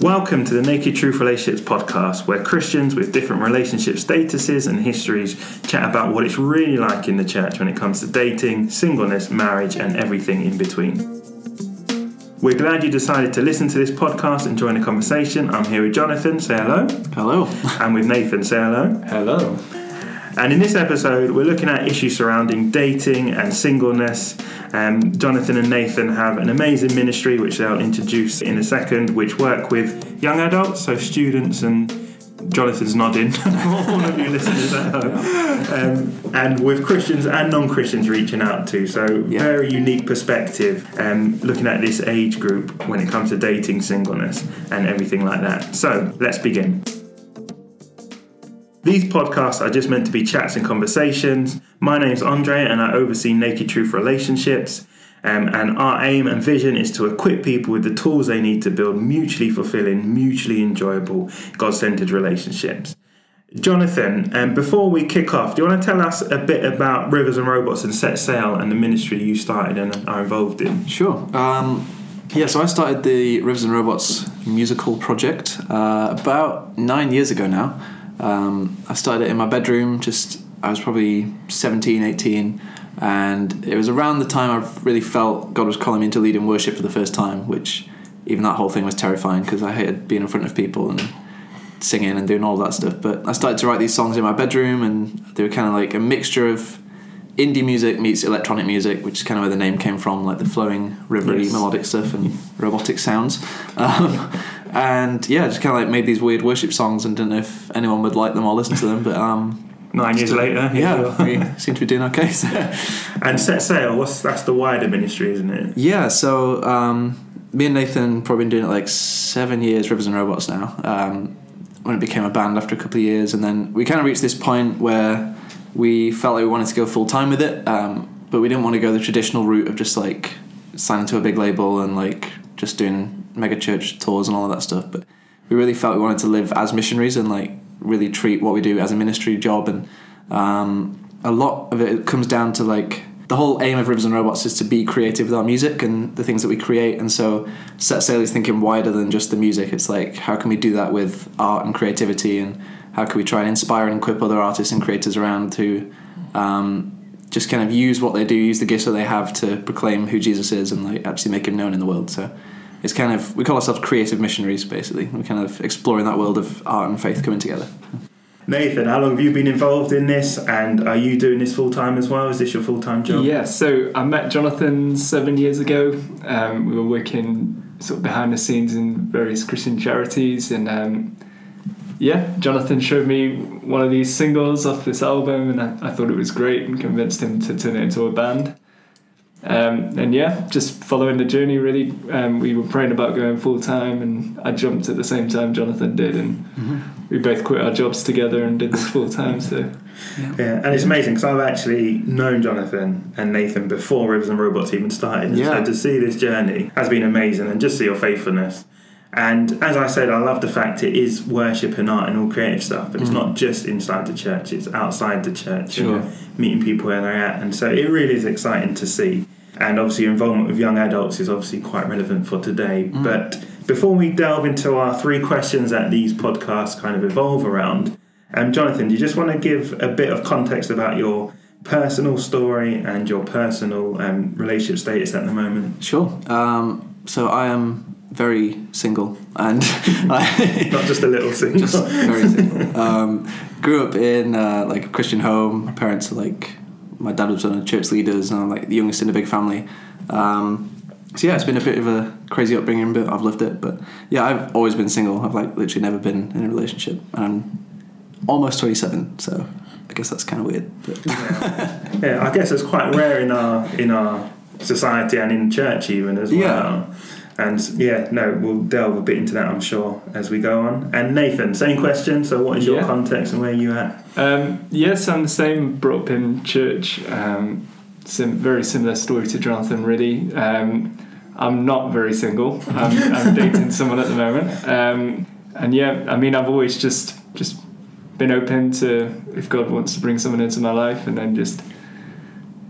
Welcome to the Naked Truth Relationships podcast, where Christians with different relationship statuses and histories chat about what it's really like in the church when it comes to dating, singleness, marriage, and everything in between. We're glad you decided to listen to this podcast and join the conversation. I'm here with Jonathan, say hello. Hello. And with Nathan, say hello. Hello. And in this episode, we're looking at issues surrounding dating and singleness. Um, Jonathan and Nathan have an amazing ministry, which they'll introduce in a second, which work with young adults, so students and Jonathan's nodding. All of you listeners at home, um, and with Christians and non-Christians reaching out to. So Yeah. very unique perspective, um, looking at this age group when it comes to dating, singleness, and everything like that. So let's begin. These podcasts are just meant to be chats and conversations. My name's Andre, and I oversee Naked Truth Relationships. Um, and our aim and vision is to equip people with the tools they need to build mutually fulfilling, mutually enjoyable, God centered relationships. Jonathan, um, before we kick off, do you want to tell us a bit about Rivers and Robots and Set Sail and the ministry you started and are involved in? Sure. Um, yeah, so I started the Rivers and Robots musical project uh, about nine years ago now. Um, I started it in my bedroom, just, I was probably 17, 18, and it was around the time I really felt God was calling me into lead in worship for the first time, which even that whole thing was terrifying because I hated being in front of people and singing and doing all that stuff. But I started to write these songs in my bedroom, and they were kind of like a mixture of indie music meets electronic music, which is kind of where the name came from, like the flowing, rivery, Yes. melodic stuff and robotic sounds. Um, and yeah, just kind of like made these weird worship songs, and didn't know if anyone would like them or listen to them. But um, Nine years later, here yeah, we seem to be doing okay. So. and Set Sail, what's, that's the wider ministry, isn't it? Yeah, so um, me and Nathan probably been doing it like seven years, Rivers and Robots now. Um, when it became a band after a couple of years, and then we kind of reached this point where we felt like we wanted to go full time with it, um, but we didn't want to go the traditional route of just like signing to a big label and like just doing mega church tours and all of that stuff. But we really felt we wanted to live as missionaries and like really treat what we do as a ministry job and um, a lot of it comes down to like the whole aim of Rivers and Robots is to be creative with our music and the things that we create. And so Set Sail is thinking wider than just the music. It's like, how can we do that with art and creativity? And how can we try and inspire and equip other artists and creators around to um, just kind of use what they do, use the gifts that they have to proclaim who Jesus is and like actually make him known in the world. So it's kind of, we call ourselves creative missionaries basically. We're kind of exploring that world of art and faith coming together. Nathan, how long have you been involved in this, and are you doing this full time as well? Is this your full time job? Yeah, so I met Jonathan seven years ago. Um, we were working sort of behind the scenes in various Christian charities, and um, yeah, Jonathan showed me one of these singles off this album, and I, I thought it was great, and convinced him to turn it into a band. Um, and yeah, just following the journey. Really, um, we were praying about going full time, and I jumped at the same time Jonathan did, and we both quit our jobs together and did this full time. So Yeah, and it's amazing because I've actually known Jonathan and Nathan before Rivers and Robots even started. Yeah. So to see this journey has been amazing, and just see your faithfulness. And as I said, I love the fact it is worship and art and all creative stuff, but it's not just inside the church; it's outside the church, Sure. and meeting people where they're at. And so it really is exciting to see. And obviously, your involvement with young adults is obviously quite relevant for today. But before we delve into our three questions that these podcasts kind of evolve around, um, Jonathan, do you just want to give a bit of context about your personal story and your personal um, relationship status at the moment? Sure. Um, so I am very single and I Not just a little single. just very single. Um, grew up in uh, like a Christian home. My parents are like my dad was one of the church leaders, and I'm like the youngest in a big family. Um, so yeah, it's been a bit of a crazy upbringing, but I've lived it. But yeah, I've always been single. I've like literally never been in a relationship, and I'm almost 27. So I guess that's kind of weird. But yeah, I guess it's quite rare in our in our society and in church even as well. Yeah. And yeah, no, we'll delve a bit into that, I'm sure, as we go on. And Nathan, same question. So, what is your Yeah. context and where are you at? Um, yes, I'm the same. Brought up in church. Um, sim- very similar story to Jonathan. Really, um, I'm not very single. I'm, I'm dating someone at the moment. Um, and yeah, I mean, I've always just just been open to if God wants to bring someone into my life, and then just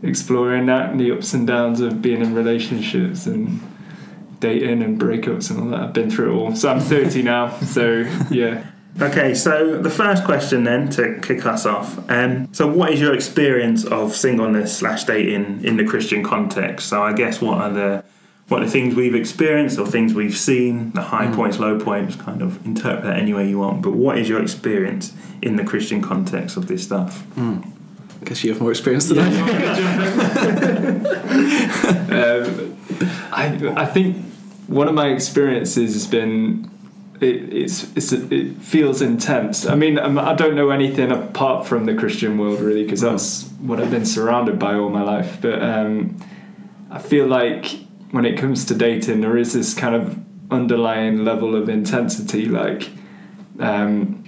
exploring that and the ups and downs of being in relationships and dating and breakups and all that. I've been through it all. So I'm 30 now. So yeah. Okay, so the first question then to kick us off. Um, so, what is your experience of singleness slash dating in the Christian context? So, I guess what are the what are the things we've experienced or things we've seen, the high points, low points, kind of interpret that any way you want. But what is your experience in the Christian context of this stuff? I guess you have more experience than I do. um, I I think one of my experiences has been it, it's, it's it feels intense. I mean, I'm, I don't know anything apart from the Christian world really because that's what I've been surrounded by all my life. But um, I feel like when it comes to dating, there is this kind of underlying level of intensity. Like, um,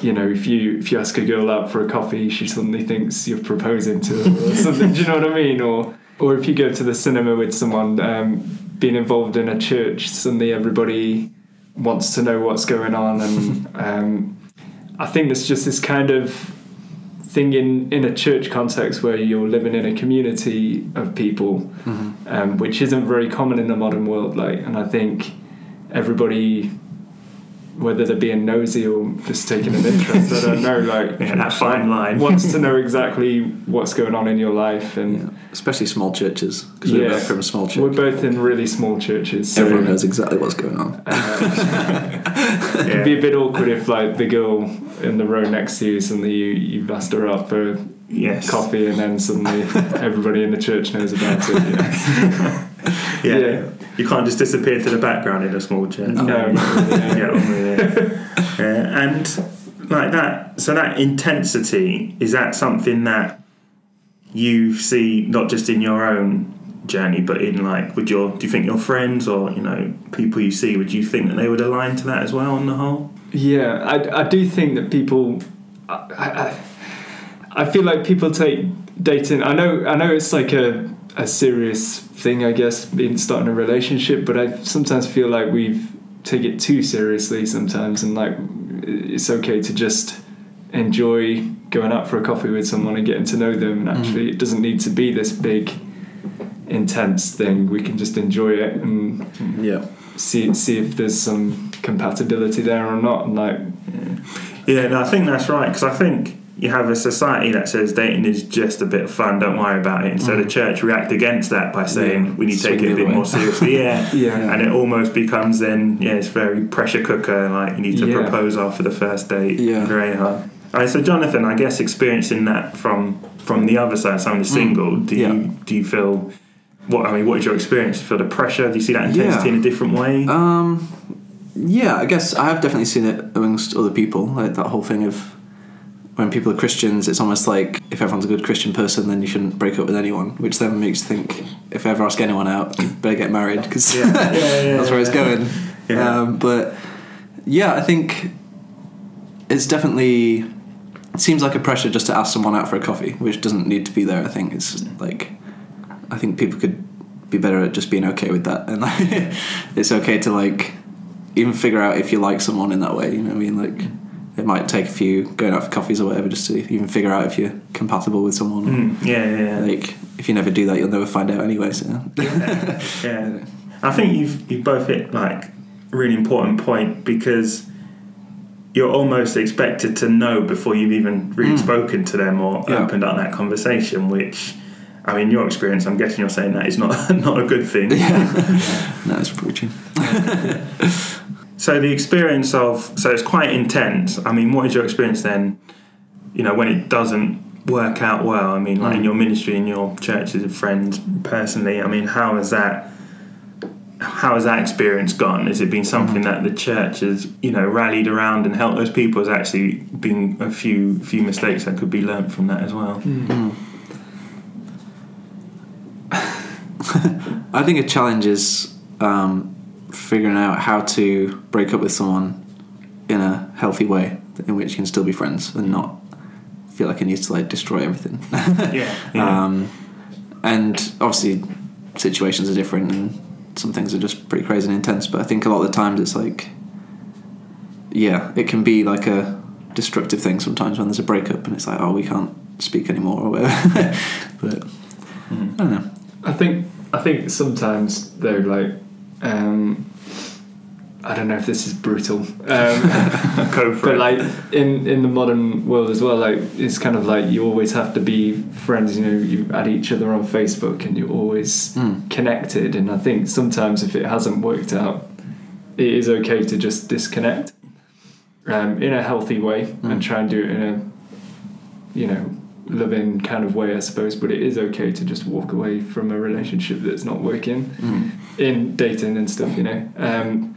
you know, if you if you ask a girl out for a coffee, she suddenly thinks you're proposing to her or something. Do you know what I mean? Or or if you go to the cinema with someone, um, being involved in a church, suddenly everybody wants to know what's going on, and um, I think there's just this kind of thing in in a church context where you're living in a community of people, um, which isn't very common in the modern world. Like, and I think everybody. Whether they're being nosy or just taking an interest, I don't know. Like Yeah, that fine line. wants to know exactly what's going on in your life, and Yeah. Especially small churches, because we're Yeah. both from small we're both in really small churches. So Everyone knows exactly what's going on. Uh, it'd be a bit awkward if, like, the girl in the row next to you suddenly you you've asked her up for Yes. coffee, and then suddenly everybody in the church knows about it. Yeah. Yeah. Yeah. You can't just disappear to the background in a small chair. No, can you? not really, yeah. get on with it. Yeah, and like that, so that intensity is that something that you see not just in your own journey, but in like would your. Do you think your friends or you know people you see would you think that they would align to that as well on the whole? Yeah, I, I do think that people, I, I, I feel like people take dating. I know I know it's like a a serious thing, I guess, in starting a relationship, but I sometimes feel like we've take it too seriously sometimes, and like it's okay to just enjoy going out for a coffee with someone and getting to know them. And mm. actually, it doesn't need to be this big, intense thing. We can just enjoy it and Yeah. see see if there's some compatibility there or not. And like, Yeah, no, I think that's right because I think you have a society that says dating is just a bit of fun, don't worry about it. And so the church react against that by saying Yeah, we need to take swing it a bit more seriously. Yeah. Yeah. And it almost becomes then, yeah, it's very pressure cooker. Like you need to Yeah. propose after the first date. Yeah. Very hard. All right, so Jonathan, I guess experiencing that from from the other side, someone who's single, do Mm. Yeah. you do you feel what I mean? What is your experience? Do you feel the pressure? Do you see that intensity in a different way? Um, yeah, I guess I have definitely seen it amongst other people. Like that whole thing of when people are Christians, it's almost like if everyone's a good Christian person, then you shouldn't break up with anyone. Which then makes you think if I ever ask anyone out, better get married because Yeah. Yeah, yeah, that's where it's going. Um, but yeah, I think it's definitely. It seems like a pressure just to ask someone out for a coffee, which doesn't need to be there. I think it's like, I think people could be better at just being okay with that, and like, it's okay to like even figure out if you like someone in that way. You know what I mean? Like, it might take a few going out for coffees or whatever just to even figure out if you're compatible with someone. Mm, yeah, yeah, yeah. Like, if you never do that, you'll never find out anyway. So. Yeah, I think you've you both hit like a really important point because you're almost expected to know before you've even really spoken to them or Yeah. opened up that conversation. Which, I mean, your experience, I'm guessing you're saying that is not not a good thing. no, it's preaching. So the experience of so it's quite intense. I mean, what is your experience then? You know, when it doesn't work out well. I mean, like in mm. your ministry, in your churches and friends, personally. I mean, how has that? How has that experience gone? Has it been something mm. that the church has, you know, rallied around and helped those people? Has actually been a few few mistakes that could be learnt from that as well. Mm-hmm. I think a challenge is um, figuring out how to break up with someone in a healthy way, in which you can still be friends and not feel like it needs to like destroy everything. Yeah, yeah. Um, and obviously, situations are different, and some things are just pretty crazy and intense. But I think a lot of the times it's like, yeah, it can be like a destructive thing sometimes when there's a breakup, and it's like, oh, we can't speak anymore or whatever. but I don't know. I think I think sometimes though, like um, I don't know if this is brutal, um, Go for but it. like in in the modern world as well, like it's kind of like you always have to be friends. You know, you add each other on Facebook, and you're always Mm. connected. And I think sometimes if it hasn't worked out, it is okay to just disconnect um, in a healthy way Mm. and try and do it in a you know loving kind of way, I suppose. But it is okay to just walk away from a relationship that's not working Mm. in dating and stuff. You know. Um,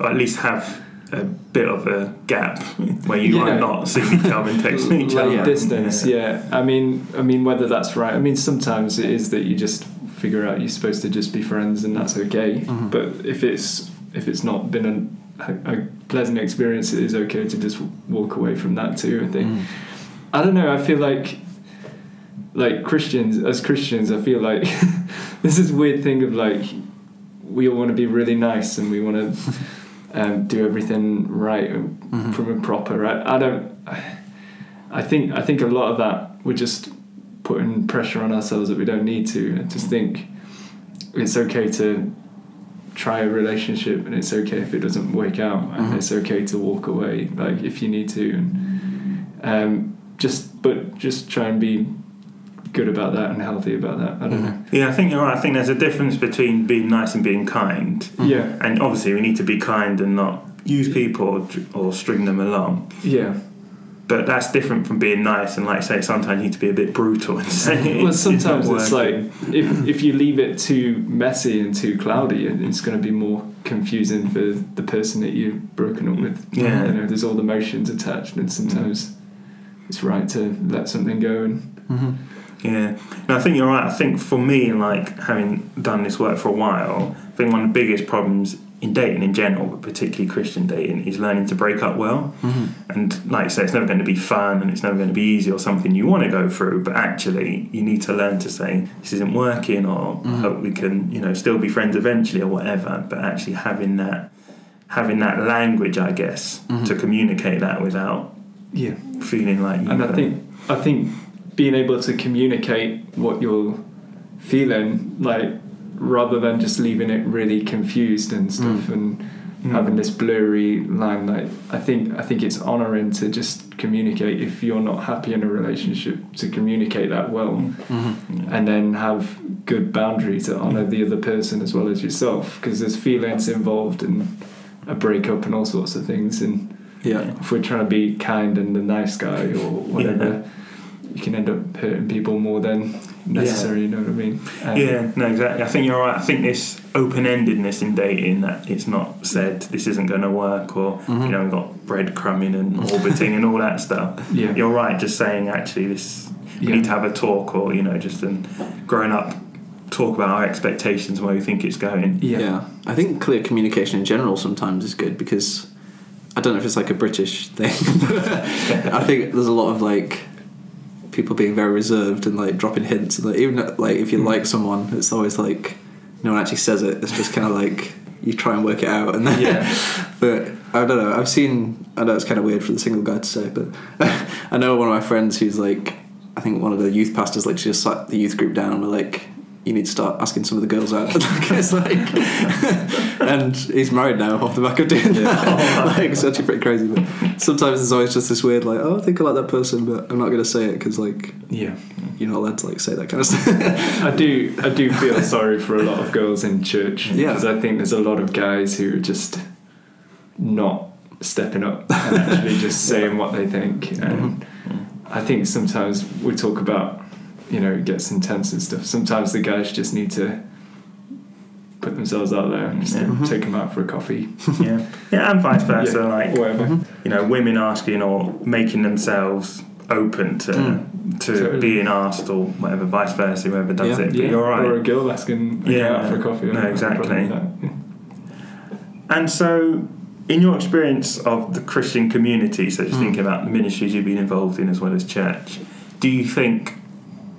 or at least have a bit of a gap where you Yeah. are not seeing each other and texting each like other. distance yeah. i mean i mean whether that's right i mean sometimes it is that you just figure out you're supposed to just be friends and that's okay Mhm. but if it's if it's not been a, a pleasant experience it is okay to just walk away from that too i think Mm. I don't know i feel like like christians as christians i feel like this is a weird thing of like we all want to be really nice and we want to um, do everything right and Mhm. from a proper I, I don't I think I think a lot of that we're just putting pressure on ourselves that we don't need to I just think it's okay to try a relationship and it's okay if it doesn't work out and Mhm. it's okay to walk away like if you need to and um, just but just try and be good about that and healthy about that I don't mm-hmm. know Yeah, I think you're right. I think there's a difference between being nice and being kind. Yeah And obviously, we need to be kind and not use people or, or string them along. yeah But that's different from being nice and, like I say, sometimes you need to be a bit brutal and say. well it's- it's sometimes it's like if if you leave it too messy and too cloudy it's going to be more confusing for the person that you've broken up with Yeah. you know there's all the emotions attached and sometimes it's right to let something go and Mhm. Yeah, no, I think you're right. I think for me, like having done this work for a while, I think one of the biggest problems in dating in general, but particularly Christian dating, is learning to break up well. Mhm. And like I say, it's never going to be fun and it's never going to be easy or something you want to go through. But actually, you need to learn to say this isn't working, or I Mhm. hope we can, you know, still be friends eventually or whatever. But actually, having that, having that language, I guess, Mhm. to communicate that without yeah feeling like you. and I think I think being able to communicate what you're feeling like rather than just leaving it really confused and stuff and Mm. having this blurry line like I think I think it's honoring to just communicate if you're not happy in a relationship to communicate that well Mhm. and then have good boundary to honor the other person as well as yourself because there's feelings involved and a breakup and all sorts of things and Yeah. if we're trying to be kind and the nice guy or whatever you can end up hurting people more than necessary you know what I mean Um, Yeah, no, exactly. I think you're right. I think this open-endedness in dating that it's not said this isn't going to work, or Mhm. you know, we've got breadcrumbing and orbiting and all that stuff. yeah You're right. Just saying actually, this we Yeah. need to have a talk, or you know, just and growing up, talk about our expectations and where we think it's going. yeah Yeah, I think clear communication in general sometimes is good because I don't know if it's like a British thing. I think there's a lot of like people being very reserved and like dropping hints. And, like, even like if you mm. like someone, it's always like no one actually says it. It's just kind of like you try and work it out, and then. Yeah. but I don't know. I've seen. I know it's kind of weird for the single guy to say, but I know one of my friends who's like, I think one of the youth pastors literally just sat the youth group down and were like, "You need to start asking some of the girls out." it's like, and he's married now off the back of doing that. like, it's actually pretty crazy. But sometimes there's always just this weird, like, "Oh, I think I like that person, but I'm not going to say it because like yeah you're not allowed to like say that kind of stuff." I do I do feel sorry for a lot of girls in church Yeah. because I think there's a lot of guys who are just not stepping up and actually just saying what they think mm-hmm. and I think sometimes we talk about you know it gets intense and stuff sometimes the guys just need to put themselves out there and just Yeah. Mhm. take them out for a coffee yeah, yeah, and vice versa. Yeah, Like whatever Mhm. you know, women asking or making themselves open to Mm. to Totally. being asked or whatever, vice versa, whoever does Yeah. it. But you're right. or a girl asking Yeah. out for a coffee No, exactly. probably do that. Yeah. And so, in your experience of the Christian community, so just Mm. thinking about the ministries you've been involved in as well as church, do you think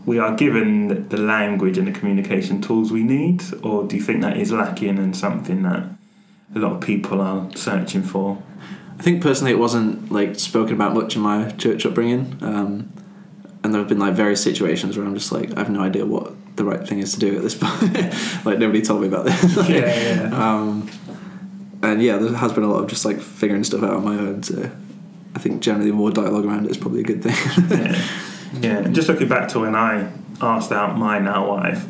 we are given the- language and the communication tools we need, or do you think that is lacking and something that a lot of people are searching for? I think personally it wasn't like spoken about much in my church upbringing, um, and there have been like various situations where I'm just like I have no idea what the right thing is to do at this point. like nobody told me about this. Like, yeah, yeah. Um, and yeah, there has been a lot of just like figuring stuff out on my own. So I think generally more dialogue around it is probably a good thing. yeah. yeah. And just looking back to when I asked out my now wife,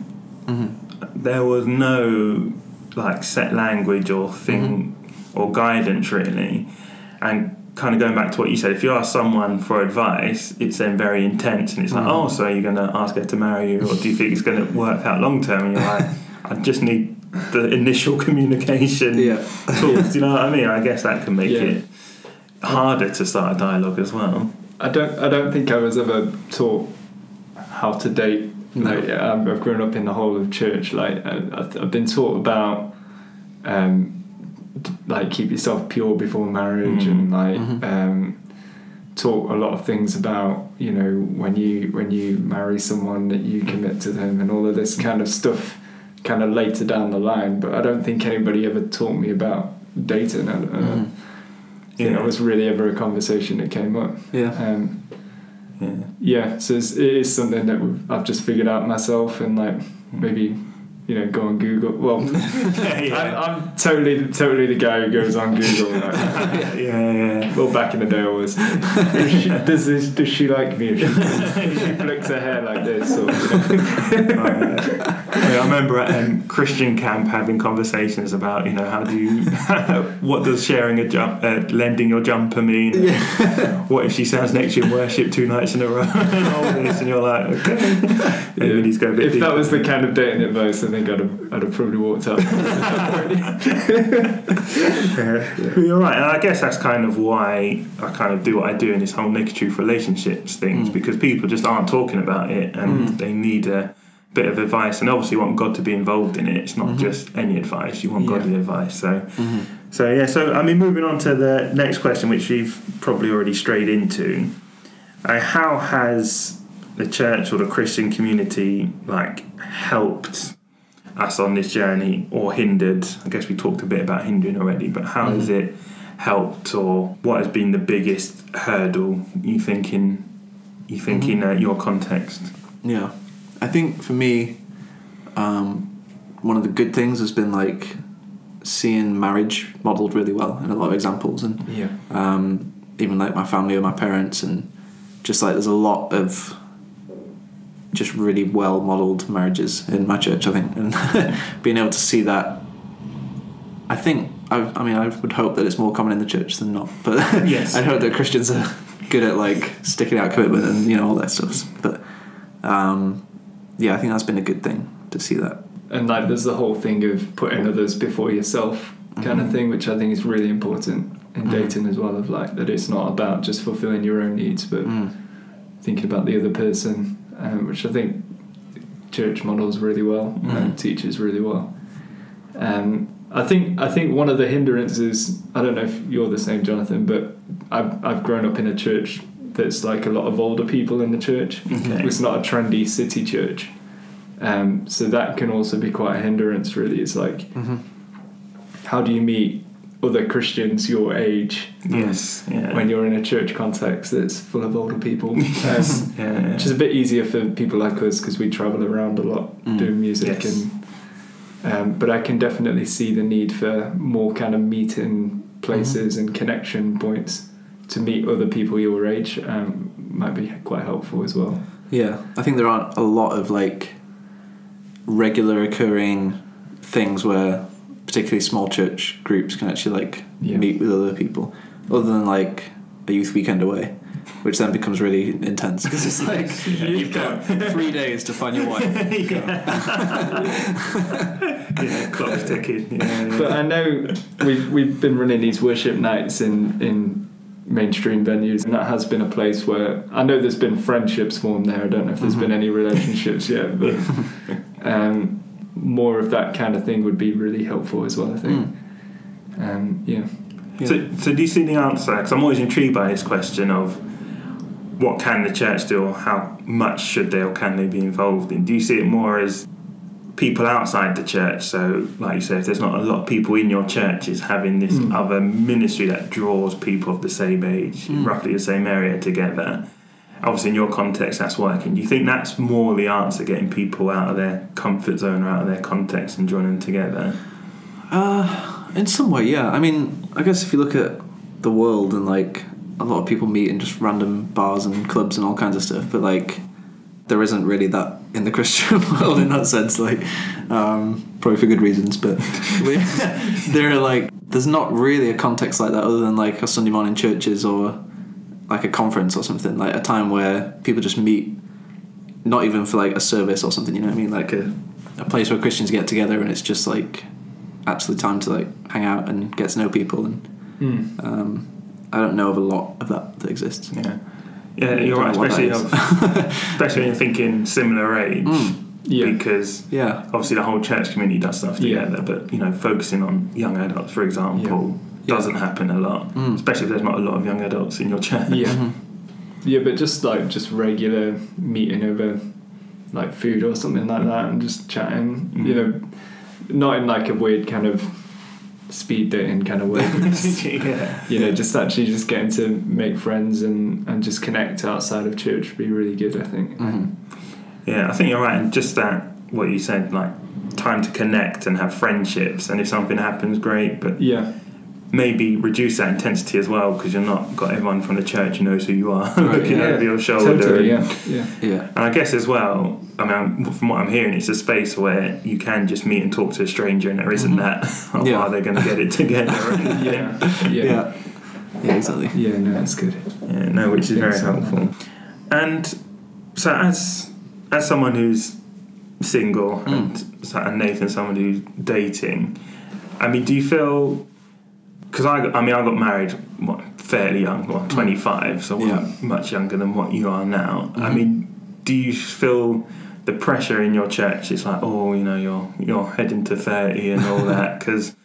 mm-hmm. there was no like set language or thing mm-hmm. or guidance really. And kind of going back to what you said, if you ask someone for advice, it's then very intense and it's like, mm-hmm. oh, so you're going to ask her to marry you, or do you think it's going to work out long term? And you're like, I just need the initial communication Yeah. tools. Do you know what I mean? I guess that can make Yeah. it harder to start a dialogue as well. I don't. I don't think I was ever taught how to date. Like, um, I've grown up in the whole of church. Like I, I've I've been taught about, um, like keep yourself pure before marriage, Mhm. and like Mhm. um, taught a lot of things about you know when you when you marry someone that you commit to them and all of this kind of stuff, kind of later down the line. But I don't think anybody ever taught me about dating. I, I don't Yeah. it was really ever a conversation that came up. Yeah. Um, Yeah. yeah, so it's, it is something that we've- I've just figured out myself, and like maybe you know go on Google. Well, yeah. I'm, I'm totally totally the guy who goes on Google. Like, yeah, yeah. well, back in the day, I was. Does she, does, this, does she like me? If she, if she flicks her hair like this, or you know. Right. Yeah, I remember at um, Christian camp having conversations about, you know, how do you, what does sharing a jump, uh, lending your jumper mean? Yeah. What if she stands next to you in worship two nights in a row and all this, and you're like, okay, maybe we need go a bit if that was the kind of dating advice, I think I'd have, I'd have probably walked out. Yeah. But You're right, and I guess that's kind of why I kind of do what I do in this whole naked truth relationships things Mm. because people just aren't talking about it and Mm. they need a bit of advice and obviously you want God to be involved in it. It's not Mhm. just any advice; you want Yeah. godly advice. So, Mhm. so yeah. So I mean, moving on to the next question, which we've probably already strayed into, uh, how has the church or the Christian community like helped us on this journey or hindered? I guess we talked a bit about hindering already, but how has it helped or what has been the biggest hurdle you think in you think in uh, your context? Yeah, I think for me, um, one of the good things has been like seeing marriage modelled really well in a lot of examples, and yeah, um, even like my family or my parents, and just like there's a lot of just really well modelled marriages in my church. I think, and being able to see that, I think. I, I mean, I would hope that it's more common in the church than not, but Yes. I hope that Christians are good at like sticking out commitment and you know all that stuff. But um, yeah, I think that's been a good thing to see that. and like there's the whole thing of putting others before yourself kind of Mhm. thing, which I think is really important in Mhm. dating as well. Of like that it's not about just fulfilling your own needs, but Mm. thinking about the other person, um, which I think church models really well and Mhm. teaches really well. Um, I think I think one of the hindrances I don't know if you're the same, Jonathan, but I've I've grown up in a church that's like a lot of older people in the church. Okay. It's not a trendy city church, um, so that can also be quite a hindrance. Really, it's like Mhm. how do you meet other Christians your age Yes. Yeah. when you're in a church context that's full of older people? Um, yes. Yeah. which is a bit easier for people like us because we travel around a lot Mm. doing music Yes. and um, but I can definitely see the need for more kind of meeting places and connection points to meet other people your age um, might be quite helpful as well. Yeah, I think there aren't a lot of like regular occurring things where particularly small church groups can actually like Yeah. meet with other people, other than like a youth weekend away, which then becomes really intense because it's like you've got three days to find your wife. yeah. Clock's ticking. Yeah. yeah. But I know we've we've been running these worship nights in in mainstream venues, and that has been a place where I know there's been friendships formed there. I don't know if there's been any relationships yet, but um, more of that kind of thing would be really helpful as well. I think. Um, yeah. Yeah. So, so do you see the answer? Because I'm always intrigued by this question of what can the church do, or how much should they or can they be involved in? Do you see it more as people outside the church? So, like you say, if there's not a lot of people in your church, is having this Mm. other ministry that draws people of the same age, Mm. roughly the same area together. Obviously in your context that's working. Do you think that's more the answer, getting people out of their comfort zone or out of their context and joining together? Uh, in some way, yeah. I mean, I guess if you look at the world and like a lot of people meet in just random bars and clubs and all kinds of stuff, but like there isn't really that in the Christian world in that sense. Like, um, probably for good reasons, but there are like there's not really a context like that other than like a Sunday morning churches or like a conference or something, like a time where people just meet, not even for like a service or something. You know what I mean? Like a a place where Christians get together and it's just like actually time to like hang out and get to know people and Mm. um, I don't know of a lot of that that exists. Yeah, yeah, you're right. Don't know what Especially, of, especially when you're thinking similar age, Mm. Yeah. because Yeah, obviously the whole church community does stuff Yeah. together. But you know, focusing on young adults, for example, Yeah. Doesn't happen a lot. Mm. Especially if there's not a lot of young adults in your church. Yeah. Yeah, but just like just regular meeting over like food or something like that and just chatting. You Mm. know, not in like a weird kind of speed dating kind of way. yeah. you know, just actually just getting to make friends and, and just connect outside of church would be really good, I think. Mhm. Yeah, I think you're right. And just that, what you said, like time to connect and have friendships. And if something happens, great. But Yeah. Maybe reduce that intensity as well because you're not got everyone from the church who knows who you are Right, looking yeah. over your shoulder. Totally, and, yeah. Yeah. yeah, and I guess as well, I mean, from what I'm hearing, it's a space where you can just meet and talk to a stranger, and there isn't Mhm. that. Oh, Yeah. are they going to get it together? or. Yeah. Yeah. yeah, Yeah. yeah, exactly. no, that's good. Yeah, no, which is very so. helpful. And so, as as someone who's single Mm. and, so- and Nathan, someone who's dating, I mean, do you feel? Because I, I mean, I got married what, fairly young, well, twenty five, so I wasn't much younger than what you are now. I Mhm. mean, do you feel? The pressure in your church, it's like, oh, you know, you're you're heading to thirty and all that. Because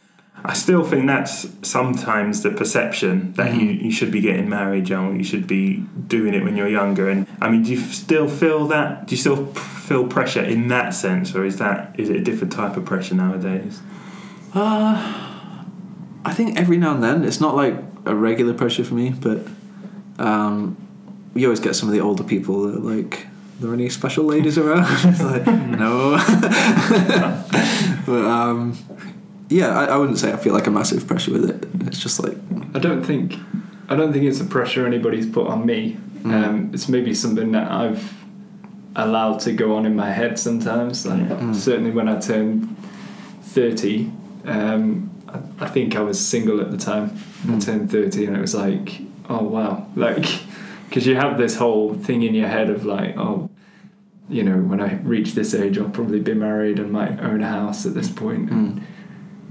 I still think that's sometimes the perception that you, Mhm. you should be getting married young, you should be doing it when you're younger. And I mean, do you still feel that? Do you still feel pressure in that sense, or is that is it a different type of pressure nowadays? Uh, I think every now and then it's not like a regular pressure for me, but um, you always get some of the older people that are like, "Are there any special ladies around?" it's like, no. but um, yeah, I, I wouldn't say I feel like a massive pressure with it. It's just like, I don't think I don't think it's a pressure anybody's put on me. Mm. Um, it's maybe something that I've allowed to go on in my head sometimes. Like Mm. certainly when I turned thirty, um, I, I think I was single at the time. I Mm. turned thirty, and it was like, oh wow, like because you have this whole thing in your head of like, oh. You know, when I reach this age, I'll probably be married and might own a house at this point. And mm,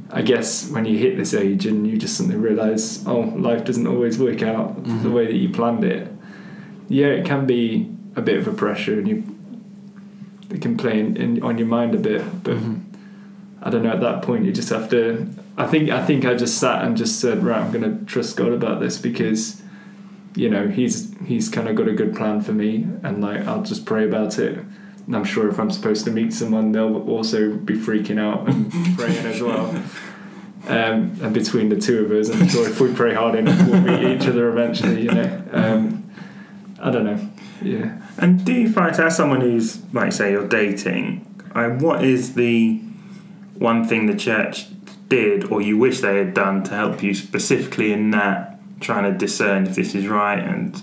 I guess when you hit this age and you just suddenly realise, oh, life doesn't always work out the Mhm. way that you planned it. Yeah, it can be a bit of a pressure, and you it can play in, in on your mind a bit. But mhm. I don't know. At that point, you just have to. I think I think I just sat and just said, right, I'm going to trust God about this because, you know, he's he's kind of got a good plan for me, and like I'll just pray about it. And I'm sure if I'm supposed to meet someone, they'll also be freaking out and praying as well. Um, and between the two of us, I'm sure if we pray hard enough, we'll meet each other eventually. You know, um, I don't know. Yeah. And do you find, as someone who's, like say, you're dating, uh, what is the one thing the church did or you wish they had done to help you specifically in that, trying to discern if this is right? And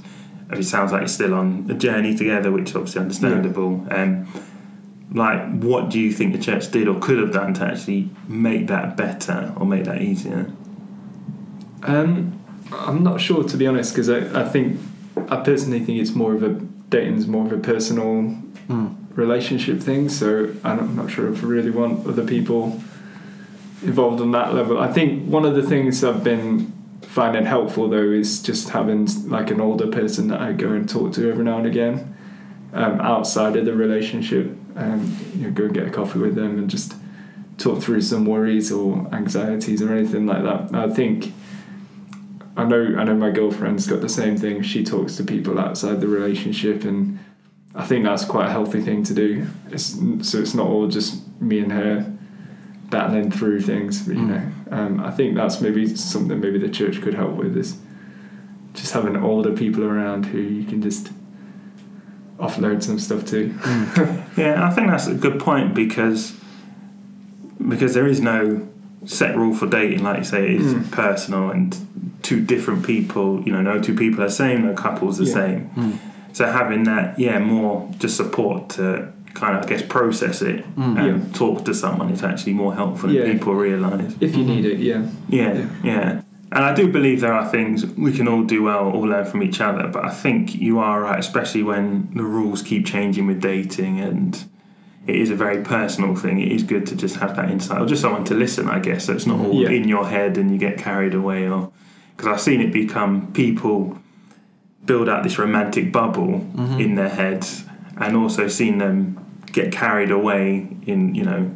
it sounds like you're still on a journey together, which is obviously understandable. Um, like, what do you think the church did or could have done to actually make that better or make that easier? Um, I'm not sure to be honest because I, I think I personally think it's more of a dating's more of a personal Mm. Relationship thing. So I'm not sure if I really want other people involved on that level. I think one of the things I've been finding helpful though is just having like an older person that I go and talk to every now and again um, outside of the relationship. Um, you know, go and get a coffee with them and just talk through some worries or anxieties or anything like that. I think I know I know my girlfriend's got the same thing. She talks to people outside the relationship, and I think that's quite a healthy thing to do. It's, so it's not all just me and her battling through things. You Mm. know, um, I think that's maybe something maybe the church could help with is just having older people around who you can just offload some stuff too. Yeah, I think that's a good point because because there is no set rule for dating, like you say, it is Mm. personal and two different people, you know, no two people are the same, no couples the Yeah. same. So having that, yeah, more just support to kind of, I guess, process it Mm. and Yeah. talk to someone is actually more helpful Yeah. than people realise. If you need it, yeah. Yeah, Yeah. yeah. And I do believe there are things we can all do well, all learn from each other. But I think you are right, especially when the rules keep changing with dating, and it is a very personal thing. It is good to just have that insight, or just someone to listen, I guess. So it's not all Yeah. in your head and you get carried away, or because I've seen it become people build out this romantic bubble Mhm. in their heads, and also seen them get carried away in you know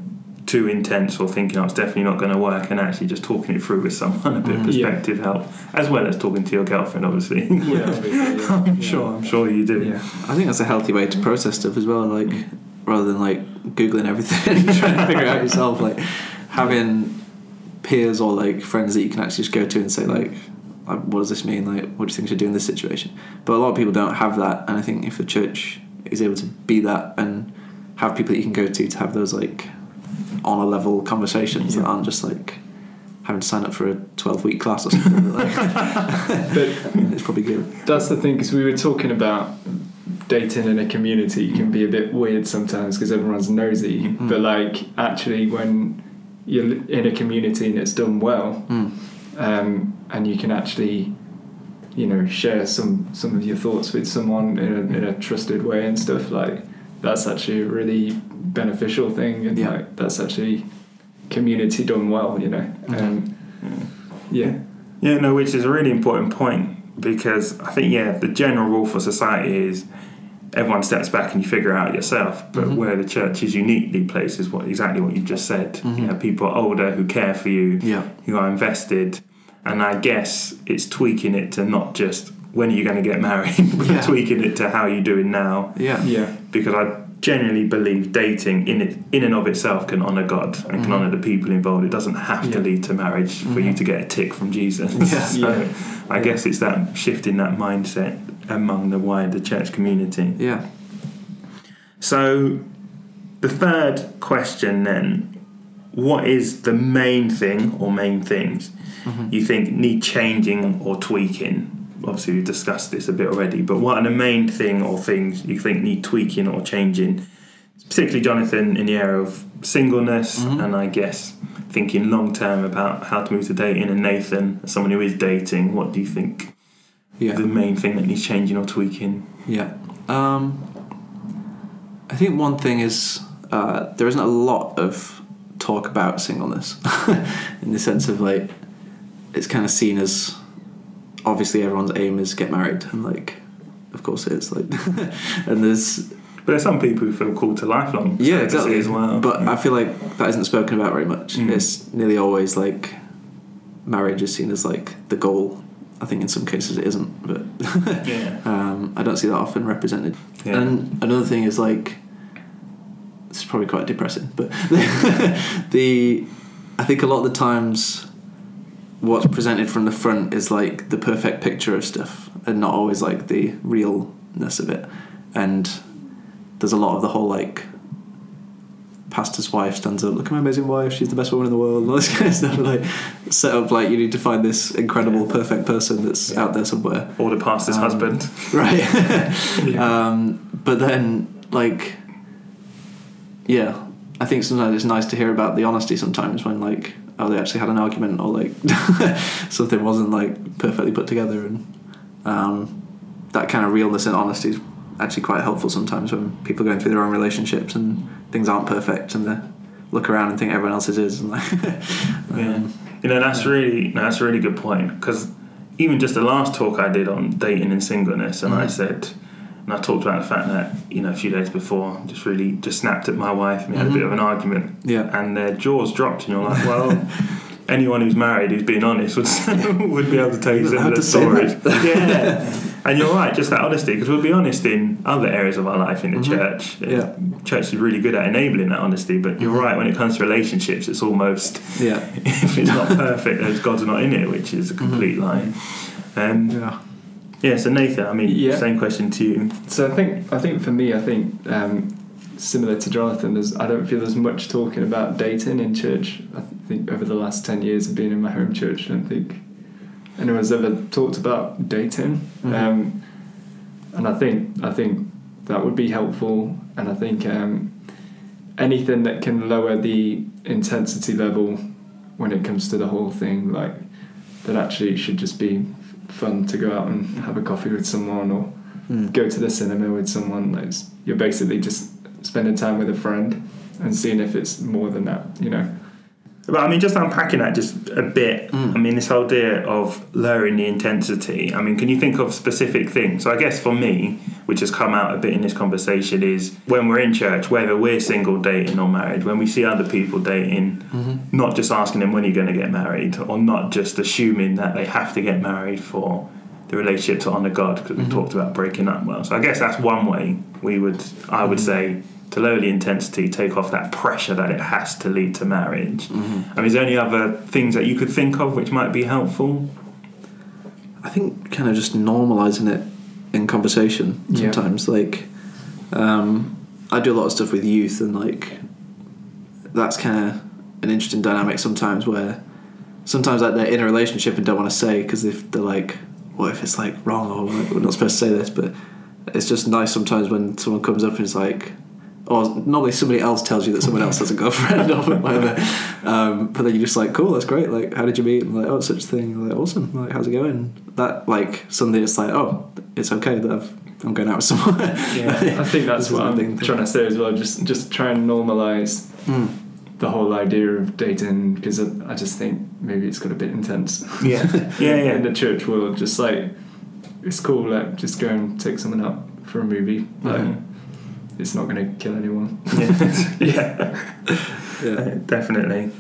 too intense or thinking oh, it's definitely not going to work and actually just talking it through with someone a bit of Mhm. Yeah. perspective help as well as talking to your girlfriend obviously Yeah, yeah. I'm Yeah. sure I'm sure you do Yeah. I think that's a healthy way to process stuff as well. Like rather than like googling everything, trying to figure it out yourself. Like having peers or like friends that you can actually just go to and say like, "What does this mean? Like, what do you think I should do in this situation?" But a lot of people don't have that, and I think if the church is able to be that and have people that you can go to to have those like on a level conversations that aren't just like having to sign up for a 12 week class or something like, But it's probably good That's the thing, because we were talking about dating in a community can be a bit weird sometimes because everyone's nosy. Mm. But like, actually, when you're in a community and it's done well, mm. Um, and you can actually, you know, share some some of your thoughts with someone in a, in a trusted way and stuff like that's actually a really beneficial thing, and Yeah. like that's actually community done well, you know. Um, yeah, yeah no which is a really important point because I think yeah the general rule for society is everyone steps back and you figure out yourself but Mhm. where the church is uniquely placed is what exactly what you just said Mhm. you know people older who care for you yeah who are invested and I guess it's tweaking it to not just when are you going to get married but Yeah. tweaking it to how you're doing now yeah yeah, because I genuinely believe dating in it in and of itself can honour God and can Mhm. honour the people involved. It doesn't have to lead to marriage for you Mhm. to get a tick from Jesus. Yeah. so Yeah. I guess it's that shift in that mindset among the wider church community. yeah So the third question then, what is the main thing or main things Mhm. you think need changing or tweaking? Obviously, we've discussed this a bit already, but what are the main thing or things you think need tweaking or changing? Particularly, Jonathan, in the area of singleness, Mhm. and I guess thinking long term about how to move to dating. And Nathan, as someone who is dating, what do you think yeah the main thing that needs changing or tweaking? Yeah. Um, I think one thing is uh, there isn't a lot of talk about singleness in the sense of like it's kind of seen as obviously everyone's aim is get married and like of course it is like and there's But there's some people who feel called to lifelong yeah exactly as well. but I feel like that isn't spoken about very much Mm. it's nearly always like marriage is seen as like the goal I think in some cases it isn't but yeah, um, I don't see that often represented yeah. and another thing is like this is probably quite depressing, but the I think a lot of the times what's presented from the front is like the perfect picture of stuff and not always like the realness of it. And there's a lot of the whole like pastor's wife stands up, look at my amazing wife, she's the best woman in the world, and all this kind of stuff. Like set up like you need to find this incredible, perfect person that's Yeah. out there somewhere. or the pastor's Um, husband. Right. Yeah. um, but then, like, yeah, I think sometimes it's nice to hear about the honesty sometimes when, like, oh, they actually had an argument or, like, something wasn't, like, perfectly put together. And um, that kind of realness and honesty is actually quite helpful sometimes when people are going through their own relationships and things aren't perfect and they look around and think everyone else's is. And, like, Yeah. um, You know, that's really that's a really good point because even just the last talk I did on dating and singleness, and I Mhm. said, and I talked about the fact that you know a few days before, just really just snapped at my wife and we had Mhm. a bit of an argument, yeah. and their jaws dropped, and you're like, well. Anyone who's married who's being honest would would be able to tell you You're allowed similar stories. yeah, and you're right, just that honesty because we'll be honest in other areas of our life in the Mhm. church. Yeah. church is really good at enabling that honesty, but you're Mhm. right when it comes to relationships, it's almost Yeah. if it's not perfect, there's God's not in it, which is a complete lie. Um, Yeah. Yeah, so Nathan, I mean, Yeah. same question to you. So I think I think for me, I think um, similar to Jonathan, there's, I don't feel there's much talking about dating in church. I think over the last ten years of being in my home church, I don't think anyone's ever talked about dating. Mhm. Um, and I think I think that would be helpful. And I think um, anything that can lower the intensity level when it comes to the whole thing, like that, actually should just be fun to go out and have a coffee with someone or Mm. go to the cinema with someone. Like you're basically just spending time with a friend and seeing if it's more than that. You know. But I mean, just unpacking that just a bit. Mm. I mean, this whole idea of lowering the intensity. I mean, can you think of specific things? So I guess for me, which has come out a bit in this conversation, is when we're in church, whether we're single, dating, or married, when we see other people dating, Mhm. not just asking them when you're going to get married, or not just assuming that they have to get married for the relationship to honour God, because we Mhm. talked about breaking up well. So I guess that's one way we would, I would Mhm. say, to lower the intensity, take off that pressure that it has to lead to marriage. Mhm. I mean, is there any other things that you could think of which might be helpful? I think kind of just normalizing it in conversation Yeah. sometimes. Like, um, I do a lot of stuff with youth, and like, that's kind of an interesting dynamic sometimes where sometimes like they're in a relationship and don't want to say because if they're like, what if it's like wrong or like, we're not supposed to say this, but it's just nice sometimes when someone comes up and is like. Or normally somebody else tells you that someone else has a girlfriend or whatever, um, but then you're just like, cool, that's great. Like, how did you meet? And like, oh, such a thing. Like, awesome. Like, how's it going? That like suddenly it's like, oh, it's okay that I've, I'm going out with someone. Yeah, I think that's what I'm thing. trying to say as well. Just just try and normalize Mm. the whole idea of dating because I, I just think maybe it's got a bit intense. Yeah, yeah, in the church world, just like it's cool. Like just go and take someone out for a movie. Like Mhm. It's not going to kill anyone. yeah. yeah. Yeah. Uh, definitely.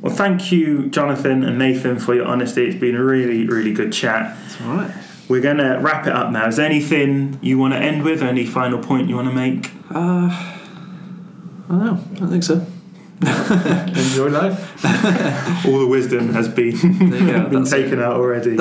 Well, thank you, Jonathan and Nathan, for your honesty. It's been a really, really good chat. It's all right. We're going to wrap it up now. Is there anything you want to end with? Any final point you want to make? Uh, I don't know. I don't think so. Enjoy life. All the wisdom has been, There you go, been that's taken out already.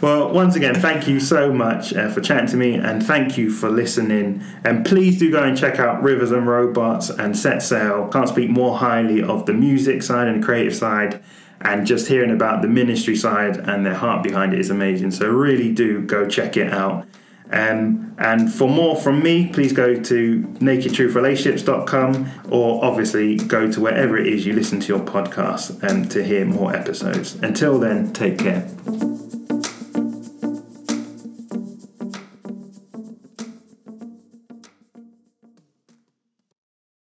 Well, once again, thank you so much uh, for chatting to me and thank you for listening. And please do go and check out Rivers and Robots and Set Sail. Can't speak more highly of the music side and the creative side. And just hearing about the ministry side and their heart behind it is amazing. So, really do go check it out. Um, and for more from me, please go to nakedtruthrelationships.com or obviously go to wherever it is you listen to your podcast and to hear more episodes. Until then, take care.